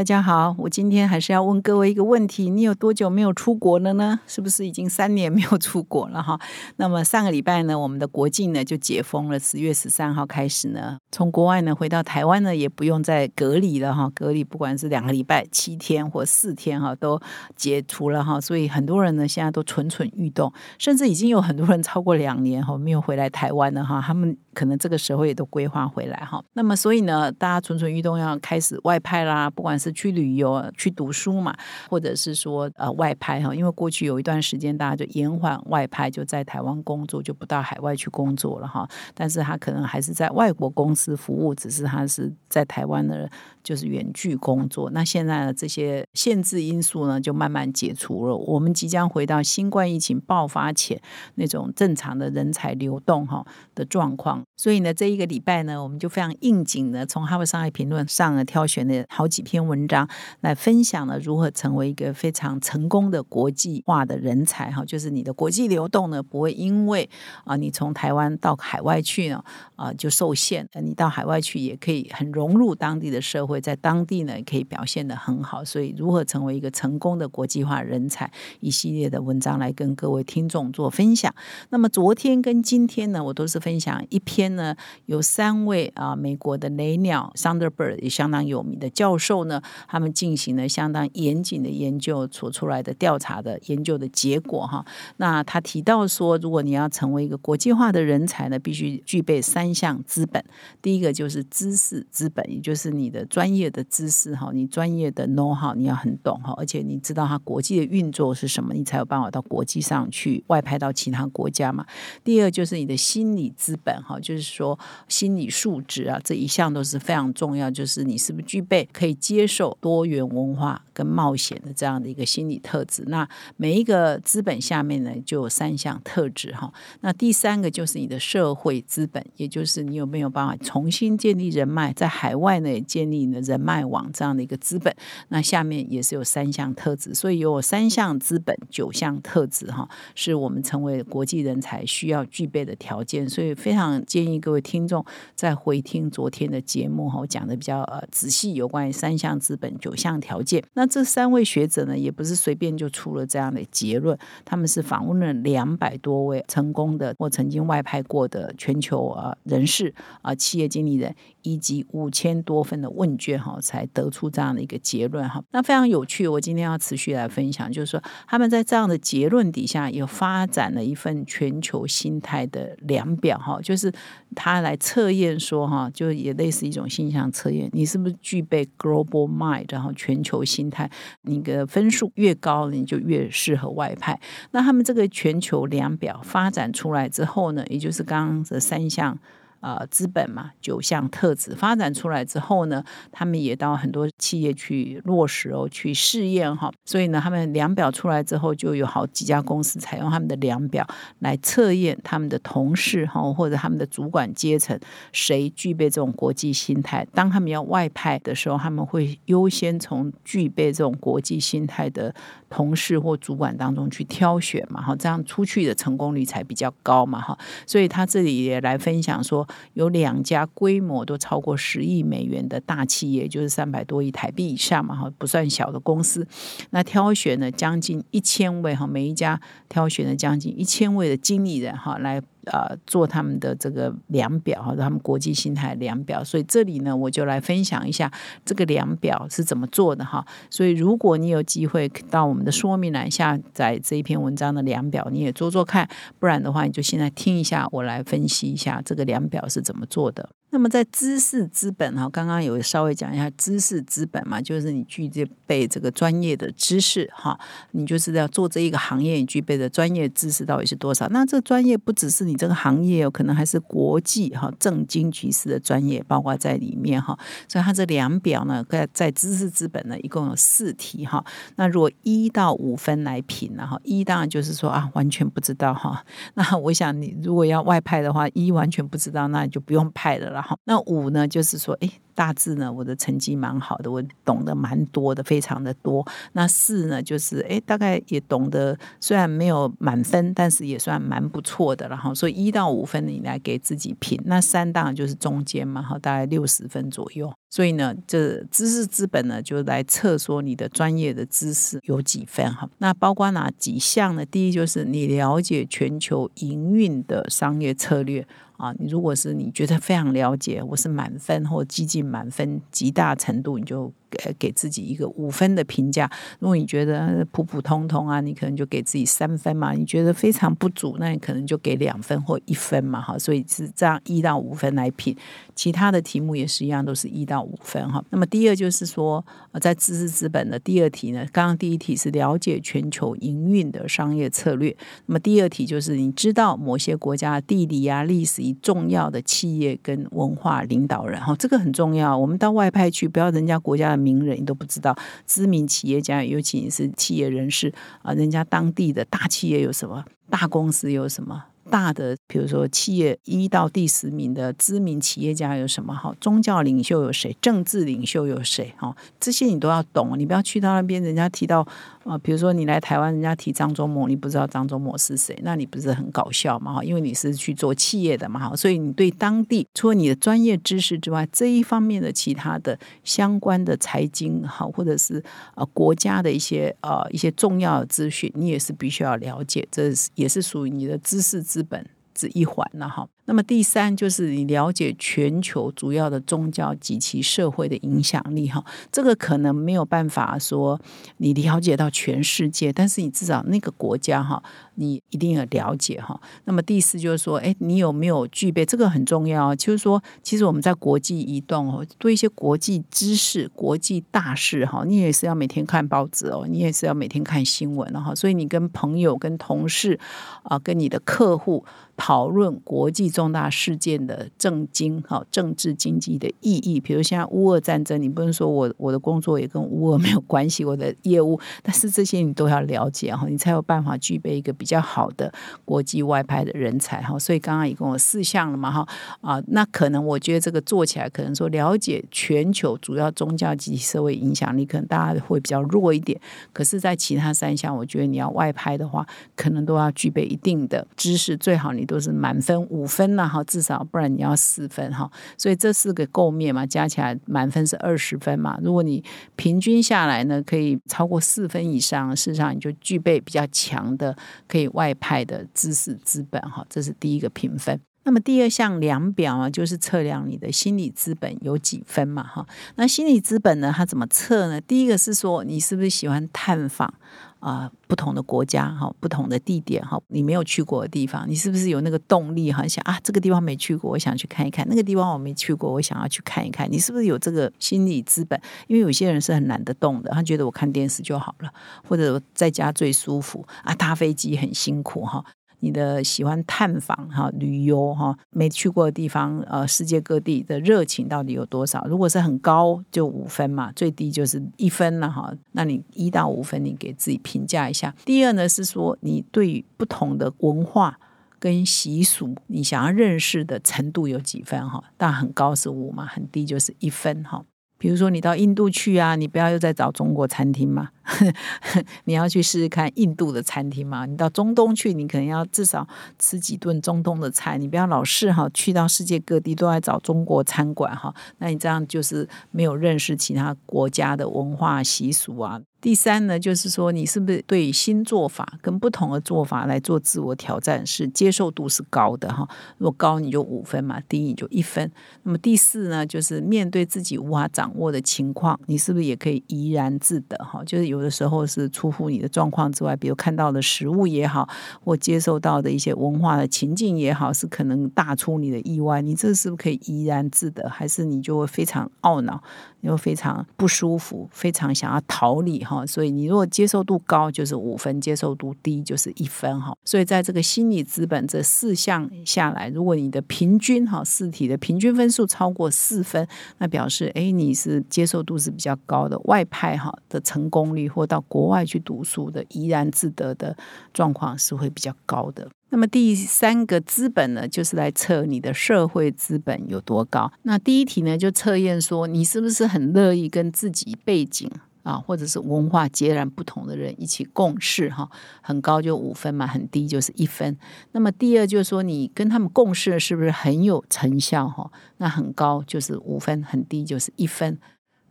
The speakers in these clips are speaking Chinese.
大家好，我今天还是要问各位一个问题：你有多久没有出国了呢？是不是已经三年没有出国了哈？那么上个礼拜呢，我们的国境呢就解封了，十月十三号开始呢，从国外呢回到台湾呢，也不用再隔离了哈。隔离不管是两个礼拜、七天或四天哈，都解除了哈。所以很多人呢现在都蠢蠢欲动，甚至已经有很多人超过两年哈没有回来台湾了哈。他们可能这个时候也都规划回来哈。那么所以呢，大家蠢蠢欲动要开始外派啦，不管是去旅游、去读书嘛，或者是说呃外派哈，因为过去有一段时间大家就延缓外派，就在台湾工作，就不到海外去工作了哈。但是他可能还是在外国公司服务，只是他是在台湾的，就是远距工作。那现在呢，这些限制因素呢，就慢慢解除了，我们即将回到新冠疫情爆发前那种正常的人才流动哈的状况。所以呢，这一个礼拜呢，我们就非常应景的从《哈佛商业评论》上呢挑选了好几篇文。章来分享了如何成为一个非常成功的国际化的人才哈，就是你的国际流动呢不会因为啊你从台湾到海外去呢啊就受限，你到海外去也可以很融入当地的社会，在当地呢也可以表现的很好。所以如何成为一个成功的国际化人才，一系列的文章来跟各位听众做分享。那么昨天跟今天呢，我都是分享一篇呢，有三位啊美国的雷鸟 Thunderbird 也相当有名的教授呢。他们进行了相当严谨的研究，所出来的调查的研究的结果哈。那他提到说，如果你要成为一个国际化的人才呢，必须具备三项资本。第一个就是知识资本，也就是你的专业的知识哈，你专业的 know 哈你要很懂哈，而且你知道它国际的运作是什么，你才有办法到国际上去外派到其他国家嘛。第二就是你的心理资本哈，就是说心理素质啊，这一项都是非常重要，就是你是不是具备可以接受。多元文化跟冒险的这样的一个心理特质，那每一个资本下面呢，就有三项特质哈。那第三个就是你的社会资本，也就是你有没有办法重新建立人脉，在海外呢建立你的人脉网这样的一个资本。那下面也是有三项特质，所以有三项资本九项特质哈，是我们成为国际人才需要具备的条件。所以非常建议各位听众在回听昨天的节目哈，我讲的比较呃仔细，有关于三项。资本九项条件，那这三位学者呢，也不是随便就出了这样的结论，他们是访问了两百多位成功的或曾经外派过的全球啊人士啊企业经理人，以及五千多份的问卷哈，才得出这样的一个结论哈。那非常有趣，我今天要持续来分享，就是说他们在这样的结论底下，有发展了一份全球心态的量表哈，就是他来测验说哈，就也类似一种形象测验，你是不是具备 global。卖，然后全球心态，你的分数越高，你就越适合外派。那他们这个全球量表发展出来之后呢，也就是刚刚的三项。呃，资本嘛，九项特质发展出来之后呢，他们也到很多企业去落实哦，去试验哈。所以呢，他们量表出来之后，就有好几家公司采用他们的量表来测验他们的同事哈，或者他们的主管阶层谁具备这种国际心态。当他们要外派的时候，他们会优先从具备这种国际心态的同事或主管当中去挑选嘛，哈，这样出去的成功率才比较高嘛，哈。所以他这里也来分享说。有两家规模都超过十亿美元的大企业，就是三百多亿台币以上嘛，哈，不算小的公司。那挑选了将近一千位哈，每一家挑选了将近一千位的经理人哈，来。呃，做他们的这个量表哈，他们国际心态量表，所以这里呢，我就来分享一下这个量表是怎么做的哈。所以如果你有机会到我们的说明栏下载这一篇文章的量表，你也做做看，不然的话，你就现在听一下我来分析一下这个量表是怎么做的。那么在知识资本哈，刚刚有稍微讲一下知识资本嘛，就是你具备这个专业的知识哈，你就是要做这一个行业，你具备的专业知识到底是多少？那这专业不只是你这个行业，有可能还是国际哈正经局势的专业，包括在里面哈。所以它这两表呢，在在知识资本呢，一共有四题哈。那如果一到五分来评呢哈，一当然就是说啊，完全不知道哈。那我想你如果要外派的话，一完全不知道，那你就不用派了。那五呢，就是说，哎。大致呢，我的成绩蛮好的，我懂得蛮多的，非常的多。那四呢，就是哎，大概也懂得，虽然没有满分，但是也算蛮不错的了哈。所以一到五分你来给自己评。那三当然就是中间嘛，哈，大概六十分左右。所以呢，这知识资本呢，就来测说你的专业的知识有几分哈。那包括哪几项呢？第一就是你了解全球营运的商业策略。啊，你如果是你觉得非常了解，我是满分或接近满分，极大程度你就。给给自己一个五分的评价。如果你觉得普普通通啊，你可能就给自己三分嘛。你觉得非常不足，那你可能就给两分或一分嘛。哈，所以是这样一到五分来评。其他的题目也是一样，都是一到五分哈。那么第二就是说，在知识资本的第二题呢，刚刚第一题是了解全球营运的商业策略。那么第二题就是你知道某些国家地理啊、历史重要的企业跟文化领导人哈，这个很重要。我们到外派去，不要人家国家的。名人你都不知道，知名企业家，尤其是企业人士啊，人家当地的大企业有什么，大公司有什么。大的，比如说企业一到第十名的知名企业家有什么？哈，宗教领袖有谁？政治领袖有谁？哈，这些你都要懂。你不要去到那边，人家提到啊，比如说你来台湾，人家提张忠谋，你不知道张忠谋是谁，那你不是很搞笑吗？哈，因为你是去做企业的嘛，哈，所以你对当地除了你的专业知识之外，这一方面的其他的相关的财经，哈，或者是呃国家的一些呃一些重要的资讯，你也是必须要了解，这也是属于你的知识资本。只一环了哈。那么第三就是你了解全球主要的宗教及其社会的影响力哈，这个可能没有办法说你了解到全世界，但是你至少那个国家哈，你一定要了解哈。那么第四就是说，哎，你有没有具备这个很重要，就是说，其实我们在国际移动哦，对一些国际知识、国际大事哈，你也是要每天看报纸哦，你也是要每天看新闻哈。所以你跟朋友、跟同事啊，跟你的客户讨论国际。重大事件的政经哈政治经济的意义，比如现在乌俄战争，你不能说我我的工作也跟乌俄没有关系，我的业务，但是这些你都要了解哈，你才有办法具备一个比较好的国际外派的人才哈。所以刚刚一共有四项了嘛哈啊，那可能我觉得这个做起来，可能说了解全球主要宗教及社会影响力，可能大家会比较弱一点。可是，在其他三项，我觉得你要外派的话，可能都要具备一定的知识，最好你都是满分五分。分了哈，至少不然你要四分哈，所以这四个构面嘛，加起来满分是二十分嘛。如果你平均下来呢，可以超过四分以上，事实上你就具备比较强的可以外派的知识资本哈。这是第一个评分。那么第二项量表啊，就是测量你的心理资本有几分嘛哈。那心理资本呢，它怎么测呢？第一个是说你是不是喜欢探访。啊，不同的国家哈，不同的地点哈，你没有去过的地方，你是不是有那个动力哈？想啊，这个地方没去过，我想去看一看；那个地方我没去过，我想要去看一看。你是不是有这个心理资本？因为有些人是很懒得动的，他觉得我看电视就好了，或者在家最舒服啊，搭飞机很辛苦哈。你的喜欢探访哈旅游哈没去过的地方呃世界各地的热情到底有多少？如果是很高就五分嘛，最低就是一分了哈。那你一到五分，你给自己评价一下。第二呢是说你对不同的文化跟习俗，你想要认识的程度有几分哈？但很高是五嘛，很低就是一分哈。比如说你到印度去啊，你不要又在找中国餐厅嘛，你要去试试看印度的餐厅嘛。你到中东去，你可能要至少吃几顿中东的菜，你不要老是哈去到世界各地都在找中国餐馆哈，那你这样就是没有认识其他国家的文化习俗啊。第三呢，就是说你是不是对新做法跟不同的做法来做自我挑战，是接受度是高的哈。如果高你就五分嘛，低你就一分。那么第四呢，就是面对自己无法掌握的情况，你是不是也可以怡然自得哈？就是有有的时候是出乎你的状况之外，比如看到的食物也好，或接受到的一些文化的情境也好，是可能大出你的意外，你这是不是可以怡然自得，还是你就会非常懊恼？你会非常不舒服，非常想要逃离哈，所以你如果接受度高就是五分，接受度低就是一分哈。所以在这个心理资本这四项下来，如果你的平均哈四题的平均分数超过四分，那表示哎你是接受度是比较高的，外派哈的成功率。或到国外去读书的怡然自得的状况是会比较高的。那么第三个资本呢，就是来测你的社会资本有多高。那第一题呢，就测验说你是不是很乐意跟自己背景啊，或者是文化截然不同的人一起共事哈，很高就五分嘛，很低就是一分。那么第二就是说你跟他们共事是不是很有成效哈？那很高就是五分，很低就是一分。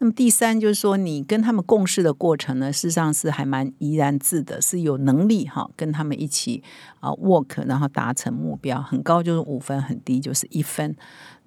那么第三就是说，你跟他们共事的过程呢，事实上是还蛮怡然自得，是有能力哈，跟他们一起啊 work，然后达成目标，很高就是五分，很低就是一分。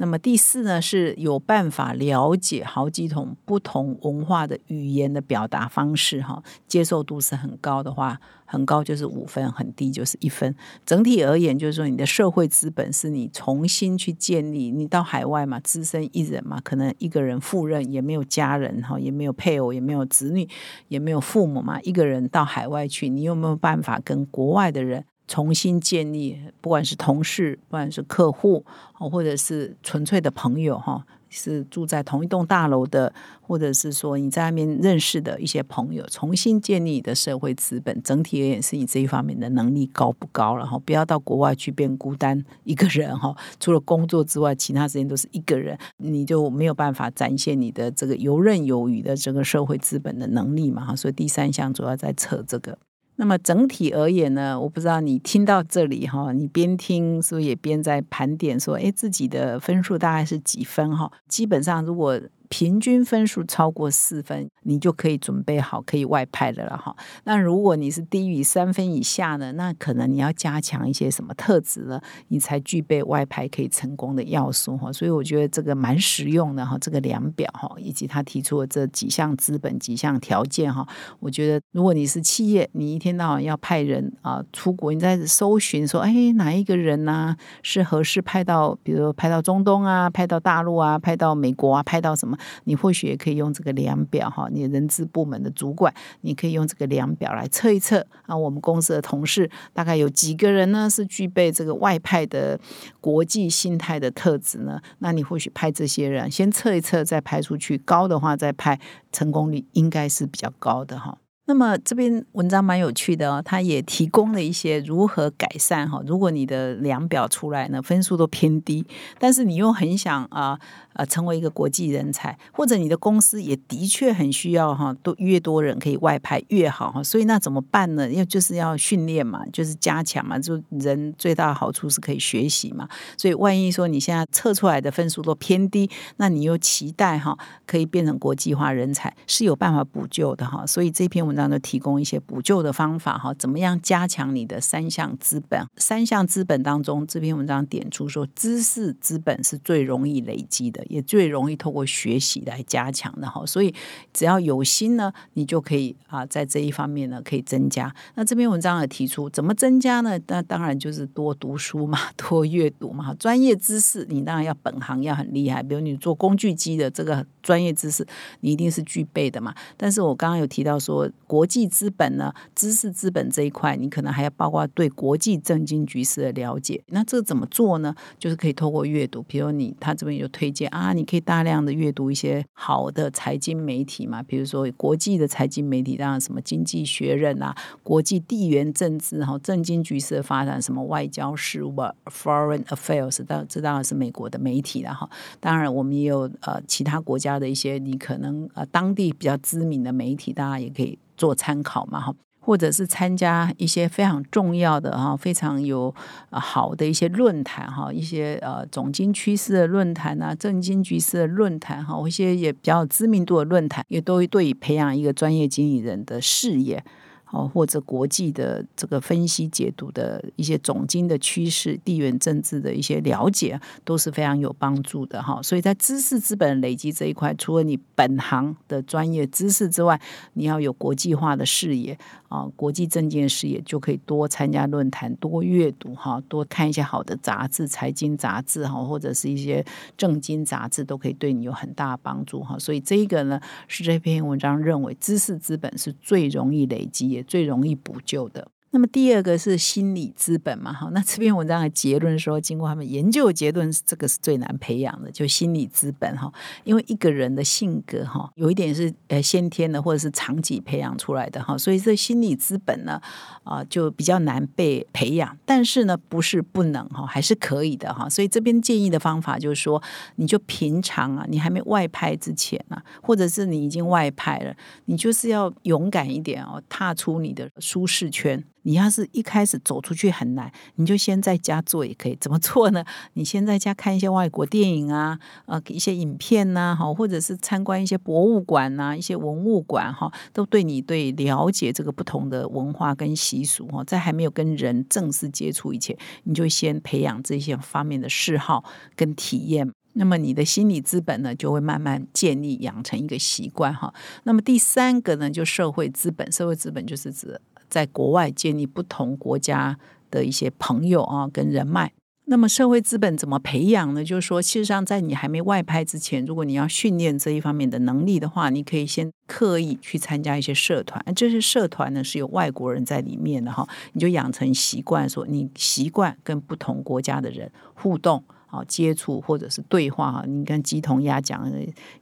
那么第四呢，是有办法了解好几种不同文化的语言的表达方式哈，接受度是很高的话。很高就是五分，很低就是一分。整体而言，就是说你的社会资本是你重新去建立。你到海外嘛，只身一人嘛，可能一个人赴任，也没有家人哈，也没有配偶，也没有子女，也没有父母嘛，一个人到海外去，你有没有办法跟国外的人重新建立？不管是同事，不管是客户，或者是纯粹的朋友哈。是住在同一栋大楼的，或者是说你在外面认识的一些朋友，重新建立你的社会资本。整体而言，是你这一方面的能力高不高了哈？不要到国外去变孤单一个人哈。除了工作之外，其他时间都是一个人，你就没有办法展现你的这个游刃有余的这个社会资本的能力嘛哈。所以第三项主要在测这个。那么整体而言呢，我不知道你听到这里哈，你边听是不是也边在盘点说，哎，自己的分数大概是几分哈？基本上如果。平均分数超过四分，你就可以准备好可以外派的了哈。那如果你是低于三分以下呢，那可能你要加强一些什么特质了，你才具备外派可以成功的要素哈。所以我觉得这个蛮实用的哈，这个量表哈，以及他提出的这几项资本几项条件哈，我觉得如果你是企业，你一天到晚要派人啊出国，你在搜寻说，哎，哪一个人呢是合适派到，比如说派到中东啊，派到大陆啊，派到美国啊，派到什么？你或许也可以用这个量表哈，你人资部门的主管，你可以用这个量表来测一测啊。我们公司的同事大概有几个人呢？是具备这个外派的国际心态的特质呢？那你或许派这些人先测一测，再派出去，高的话再派，成功率应该是比较高的哈。那么这篇文章蛮有趣的哦，它也提供了一些如何改善哈。如果你的量表出来呢，分数都偏低，但是你又很想啊。呃，成为一个国际人才，或者你的公司也的确很需要哈，都越多人可以外派越好哈。所以那怎么办呢？要就是要训练嘛，就是加强嘛。就人最大的好处是可以学习嘛。所以万一说你现在测出来的分数都偏低，那你又期待哈可以变成国际化人才，是有办法补救的哈。所以这篇文文章就提供一些补救的方法哈。怎么样加强你的三项资本？三项资本当中，这篇文章点出说，知识资本是最容易累积的。也最容易透过学习来加强的哈，所以只要有心呢，你就可以啊，在这一方面呢可以增加。那这篇文章也提出怎么增加呢？那当然就是多读书嘛，多阅读嘛。专业知识你当然要本行要很厉害，比如你做工具机的这个专业知识，你一定是具备的嘛。但是我刚刚有提到说，国际资本呢，知识资本这一块，你可能还要包括对国际政经局势的了解。那这怎么做呢？就是可以透过阅读，比如你他这边有推荐。啊，你可以大量的阅读一些好的财经媒体嘛，比如说国际的财经媒体，当然什么《经济学人》啊，国际地缘政治哈，政经局势的发展，什么外交事务啊，Foreign Affairs，当这当然是美国的媒体了哈。当然，我们也有呃其他国家的一些你可能呃当地比较知名的媒体，大家也可以做参考嘛哈。或者是参加一些非常重要的哈，非常有好的一些论坛哈，一些呃总经趋势的论坛啊，政经局势的论坛哈，一些也比较知名度的论坛，也都对培养一个专业经理人的事业。哦，或者国际的这个分析解读的一些总经的趋势、地缘政治的一些了解，都是非常有帮助的哈。所以在知识资本累积这一块，除了你本行的专业知识之外，你要有国际化的视野啊，国际政经视野，就可以多参加论坛、多阅读哈，多看一些好的杂志、财经杂志哈，或者是一些政经杂志，都可以对你有很大的帮助哈。所以这一个呢，是这篇文章认为知识资本是最容易累积。最容易补救的。那么第二个是心理资本嘛，哈，那这篇文章的结论说，经过他们研究的结论，这个是最难培养的，就心理资本哈，因为一个人的性格哈，有一点是呃先天的或者是长期培养出来的哈，所以这心理资本呢，啊，就比较难被培养，但是呢，不是不能哈，还是可以的哈，所以这边建议的方法就是说，你就平常啊，你还没外派之前啊，或者是你已经外派了，你就是要勇敢一点哦，踏出你的舒适圈。你要是一开始走出去很难，你就先在家做也可以。怎么做呢？你先在家看一些外国电影啊，呃，一些影片呐，哈，或者是参观一些博物馆呐，一些文物馆哈，都对你对了解这个不同的文化跟习俗哈，在还没有跟人正式接触以前，你就先培养这些方面的嗜好跟体验。那么你的心理资本呢，就会慢慢建立养成一个习惯哈。那么第三个呢，就社会资本，社会资本就是指。在国外建立不同国家的一些朋友啊，跟人脉。那么社会资本怎么培养呢？就是说，事实上，在你还没外派之前，如果你要训练这一方面的能力的话，你可以先刻意去参加一些社团。这些社团呢是有外国人在里面的哈，你就养成习惯，说你习惯跟不同国家的人互动。啊，接触或者是对话哈，你跟鸡同鸭讲，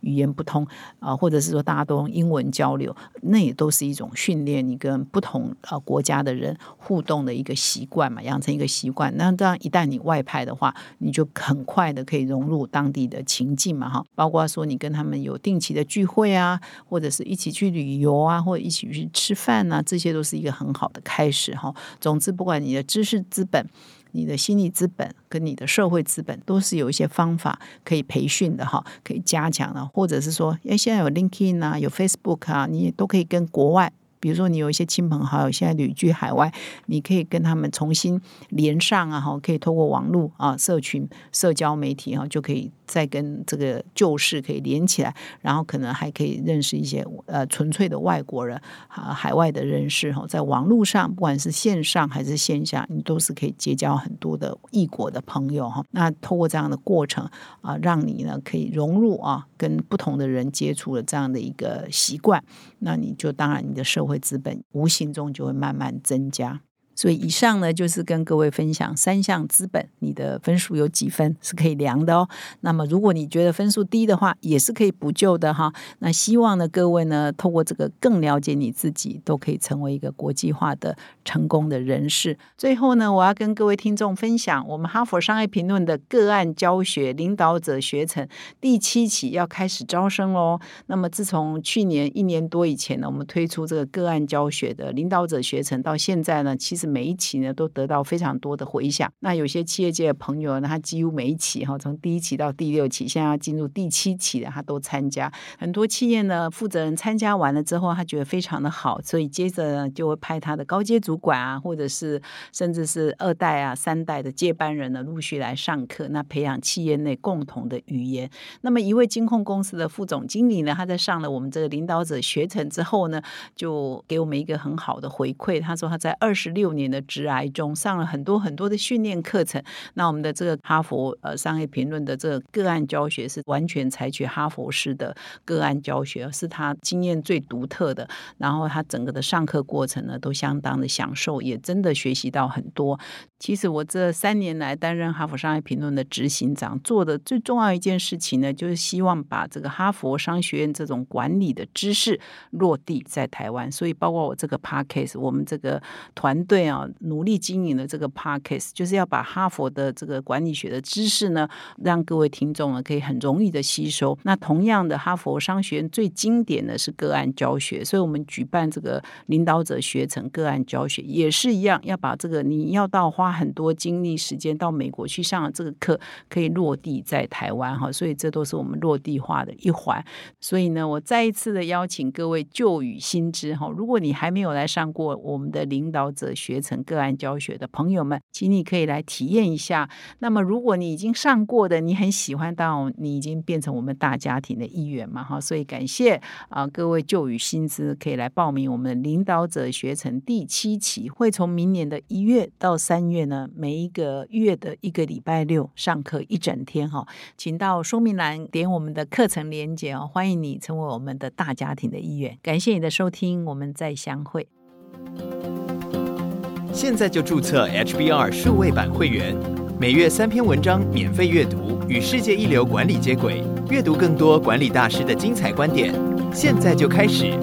语言不通啊，或者是说大家都用英文交流，那也都是一种训练你跟不同呃国家的人互动的一个习惯嘛，养成一个习惯。那这样一旦你外派的话，你就很快的可以融入当地的情境嘛，哈。包括说你跟他们有定期的聚会啊，或者是一起去旅游啊，或者一起去吃饭啊，这些都是一个很好的开始哈。总之，不管你的知识资本。你的心理资本跟你的社会资本都是有一些方法可以培训的哈，可以加强的，或者是说，哎，现在有 LinkedIn 啊，有 Facebook 啊，你也都可以跟国外。比如说，你有一些亲朋好友现在旅居海外，你可以跟他们重新连上啊，哈，可以透过网络啊、社群、社交媒体啊，就可以再跟这个旧事可以连起来，然后可能还可以认识一些呃纯粹的外国人啊，海外的人士哈，在网络上，不管是线上还是线下，你都是可以结交很多的异国的朋友哈。那透过这样的过程啊，让你呢可以融入啊，跟不同的人接触的这样的一个习惯，那你就当然你的社会。会资本无形中就会慢慢增加。所以以上呢，就是跟各位分享三项资本，你的分数有几分是可以量的哦。那么如果你觉得分数低的话，也是可以补救的哈。那希望呢，各位呢，透过这个更了解你自己，都可以成为一个国际化的成功的人士。最后呢，我要跟各位听众分享，我们哈佛商业评论的个案教学领导者学程第七期要开始招生喽。那么自从去年一年多以前呢，我们推出这个个案教学的领导者学程，到现在呢，其实。每一期呢都得到非常多的回响。那有些企业界的朋友呢，他几乎每一期哈，从第一期到第六期，现在要进入第七期的，他都参加。很多企业呢，负责人参加完了之后，他觉得非常的好，所以接着呢就会派他的高阶主管啊，或者是甚至是二代啊、三代的接班人呢，陆续来上课，那培养企业内共同的语言。那么一位金控公司的副总经理呢，他在上了我们这个领导者学程之后呢，就给我们一个很好的回馈。他说他在二十六年。年的直癌中上了很多很多的训练课程，那我们的这个哈佛呃商业评论的这个个案教学是完全采取哈佛式的个案教学，是他经验最独特的。然后他整个的上课过程呢，都相当的享受，也真的学习到很多。其实我这三年来担任哈佛商业评论的执行长，做的最重要一件事情呢，就是希望把这个哈佛商学院这种管理的知识落地在台湾。所以，包括我这个 podcast，我们这个团队啊，努力经营的这个 podcast，就是要把哈佛的这个管理学的知识呢，让各位听众呢可以很容易的吸收。那同样的，哈佛商学院最经典的是个案教学，所以我们举办这个领导者学成个案教学，也是一样，要把这个你要到花。很多精力时间到美国去上这个课，可以落地在台湾哈，所以这都是我们落地化的一环。所以呢，我再一次的邀请各位旧与新知哈，如果你还没有来上过我们的领导者学学成个案教学的朋友们，请你可以来体验一下。那么，如果你已经上过的，你很喜欢，到你已经变成我们大家庭的一员嘛哈，所以感谢啊各位旧与新知可以来报名我们领导者学成第七期，会从明年的一月到三月。呢，每一个月的一个礼拜六上课一整天哈，请到说明栏点我们的课程连接哦，欢迎你成为我们的大家庭的一员。感谢你的收听，我们再相会。现在就注册 HBR 数位版会员，每月三篇文章免费阅读，与世界一流管理接轨，阅读更多管理大师的精彩观点。现在就开始